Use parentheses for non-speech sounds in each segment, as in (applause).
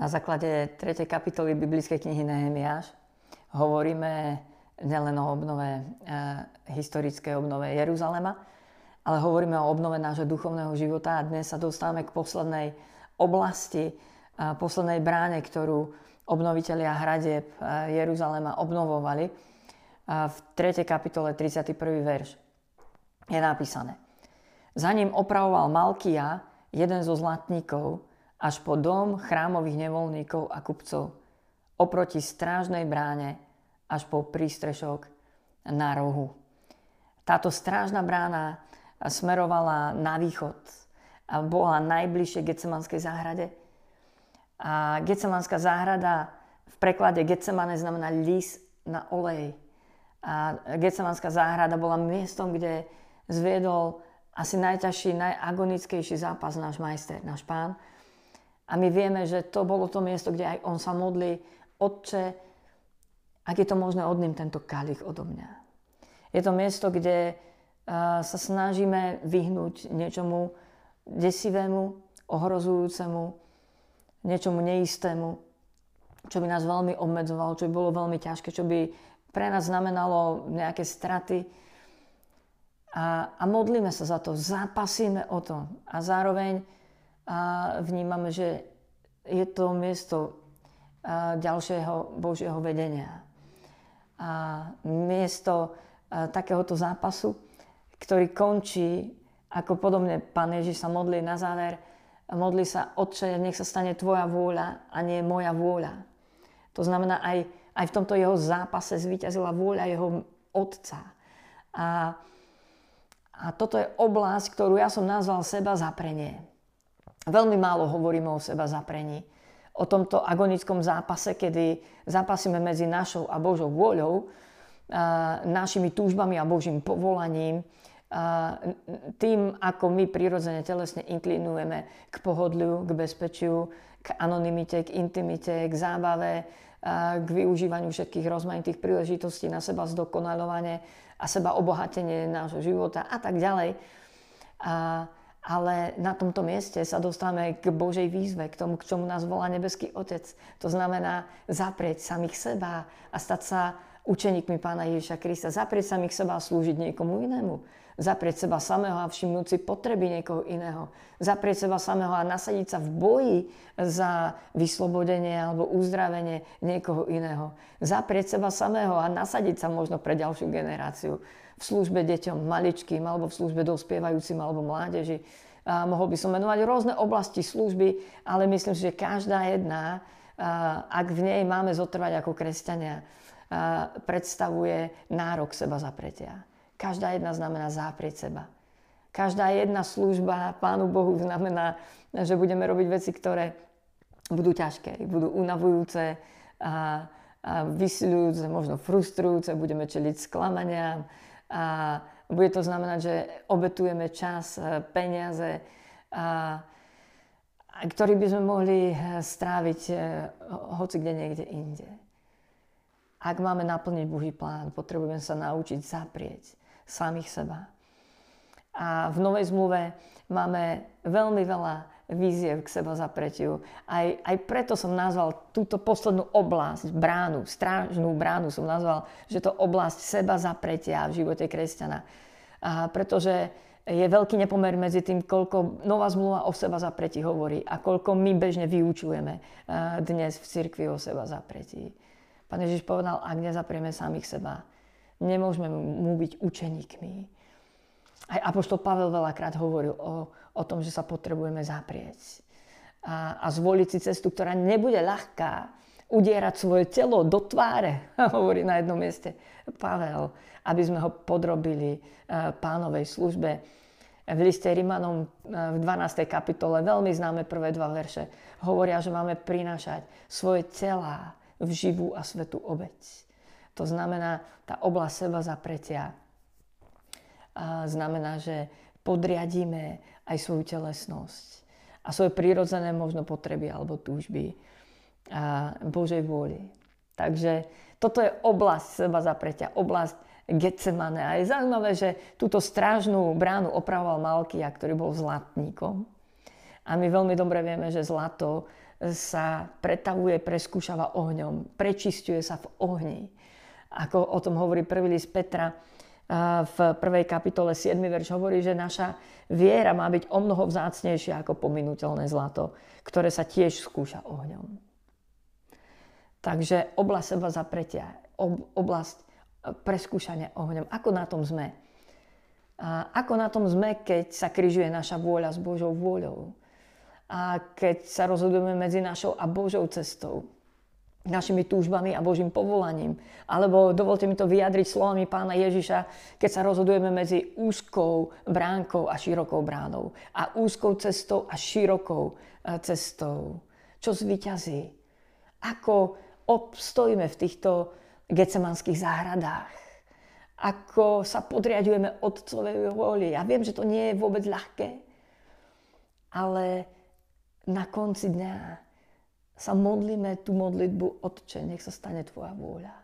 Na základe 3. kapitoly biblickej knihy Nehemiáš hovoríme nielen o obnove, e, historickej obnove Jeruzalema, ale hovoríme o obnove nášho duchovného života a dnes sa dostávame k poslednej oblasti, e, poslednej bráne, ktorú obnovitelia hradieb e, Jeruzalema obnovovali. E, v 3. kapitole 31. verš je napísané. Za ním opravoval Malkia, jeden zo zlatníkov, až po dom chrámových nevoľníkov a kupcov, oproti strážnej bráne až po prístrešok na rohu. Táto strážna brána smerovala na východ a bola najbližšie Getsemanskej záhrade. A Getsemanská záhrada v preklade Getsemane znamená lis na olej. A Getsemanská záhrada bola miestom, kde zviedol asi najťažší, najagonickejší zápas náš majster, náš pán. A my vieme, že to bolo to miesto, kde aj on sa modlí, Otče, ak je to možné, odním tento kalich odo mňa. Je to miesto, kde sa snažíme vyhnúť niečomu desivému, ohrozujúcemu, niečomu neistému, čo by nás veľmi obmedzovalo, čo by bolo veľmi ťažké, čo by pre nás znamenalo nejaké straty. A, a modlíme sa za to, zápasíme o to. A zároveň a vnímame, že je to miesto ďalšieho Božieho vedenia. A miesto takéhoto zápasu, ktorý končí, ako podobne Pán Ježiš sa modlí na záver, modlí sa, Otče, nech sa stane Tvoja vôľa a nie moja vôľa. To znamená, aj, aj v tomto jeho zápase zvíťazila vôľa jeho Otca. A, a toto je oblasť, ktorú ja som nazval seba zaprenie. Veľmi málo hovoríme o seba zaprení. O tomto agonickom zápase, kedy zápasíme medzi našou a Božou vôľou, našimi túžbami a Božím povolaním, tým, ako my prirodzene telesne inklinujeme k pohodliu, k bezpečiu, k anonimite, k intimite, k zábave, k využívaniu všetkých rozmanitých príležitostí na seba zdokonalovanie a seba obohatenie nášho života a tak ďalej. A, ale na tomto mieste sa dostávame k Božej výzve, k tomu, k čomu nás volá nebeský Otec. To znamená zaprieť samých seba a stať sa učeníkmi Pána Ježiša Krista. Zaprieť samých seba a slúžiť niekomu inému. Zaprieť seba samého a všimnúť si potreby niekoho iného. Zaprieť seba samého a nasadiť sa v boji za vyslobodenie alebo uzdravenie niekoho iného. Zaprieť seba samého a nasadiť sa možno pre ďalšiu generáciu v službe deťom maličkým alebo v službe dospievajúcim alebo mládeži. A mohol by som menovať rôzne oblasti služby, ale myslím že každá jedna, ak v nej máme zotrvať ako kresťania, predstavuje nárok seba zapretia. Každá jedna znamená záprieť seba. Každá jedna služba Pánu Bohu znamená, že budeme robiť veci, ktoré budú ťažké, budú unavujúce a, a vysilujúce, možno frustrujúce, budeme čeliť sklamaniam, a bude to znamenať, že obetujeme čas, e, peniaze, a, ktorý by sme mohli e, stráviť e, hoci kde niekde inde. Ak máme naplniť Boží plán, potrebujeme sa naučiť zaprieť samých seba. A v Novej zmluve máme veľmi veľa víziev k seba zapretiu. Aj, aj preto som nazval túto poslednú oblasť, bránu, strážnú bránu som nazval, že to oblasť seba zapretia v živote kresťana. A pretože je veľký nepomer medzi tým, koľko nová zmluva o seba zapretí hovorí a koľko my bežne vyučujeme dnes v cirkvi o seba zapretí. Pán Ježiš povedal, ak nezaprieme samých seba, nemôžeme mu byť učeníkmi aj Apoštol Pavel veľakrát hovoril o, o tom, že sa potrebujeme zaprieť. A, a zvoliť si cestu, ktorá nebude ľahká. Udierať svoje telo do tváre, (laughs) hovorí na jednom mieste Pavel, aby sme ho podrobili e, pánovej službe. V liste Rimanom e, v 12. kapitole, veľmi známe prvé dva verše, hovoria, že máme prinášať svoje tela v živú a svetú obeď. To znamená tá oblasť seba zapretia, a znamená, že podriadíme aj svoju telesnosť a svoje prírodzené možno potreby alebo túžby a Božej vôli. Takže toto je oblasť seba zapretia, oblasť Getsemane. A je zaujímavé, že túto strážnú bránu opravoval Malkia, ktorý bol zlatníkom. A my veľmi dobre vieme, že zlato sa pretavuje, preskúšava ohňom, prečistuje sa v ohni. Ako o tom hovorí prvý list Petra v prvej kapitole 7. verš hovorí, že naša viera má byť o mnoho vzácnejšia ako pominuteľné zlato, ktoré sa tiež skúša ohňom. Takže oblasť seba zapretia, oblasť e, preskúšania ohňom. Ako na tom sme? A ako na tom sme, keď sa križuje naša vôľa s Božou vôľou? A keď sa rozhodujeme medzi našou a Božou cestou? našimi túžbami a Božím povolaním. Alebo dovolte mi to vyjadriť slovami pána Ježiša, keď sa rozhodujeme medzi úzkou bránkou a širokou bránou. A úzkou cestou a širokou e, cestou. Čo zvyťazí? Ako obstojíme v týchto gecemanských záhradách? Ako sa podriadujeme Otcovej vôli? Ja viem, že to nie je vôbec ľahké, ale na konci dňa sa modlíme tú modlitbu Otče, nech sa stane Tvoja vôľa.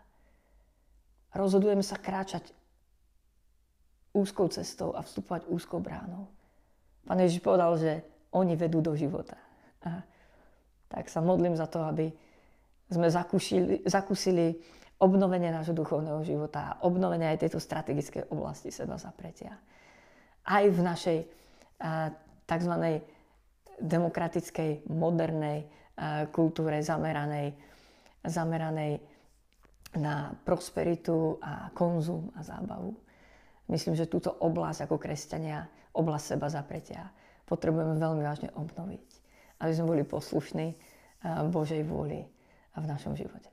Rozhodujeme sa kráčať úzkou cestou a vstupovať úzkou bránou. Pán Ježiš povedal, že oni vedú do života. A tak sa modlím za to, aby sme zakúšili, zakúsili obnovenie nášho duchovného života a obnovenie aj tejto strategickej oblasti seba zapretia. Aj v našej tzv. Demokratickej, modernej kultúre zameranej, zameranej na prosperitu a konzum a zábavu. Myslím, že túto oblasť ako kresťania, oblasť seba zapretia, potrebujeme veľmi vážne obnoviť, aby sme boli poslušní Božej vôli v našom živote.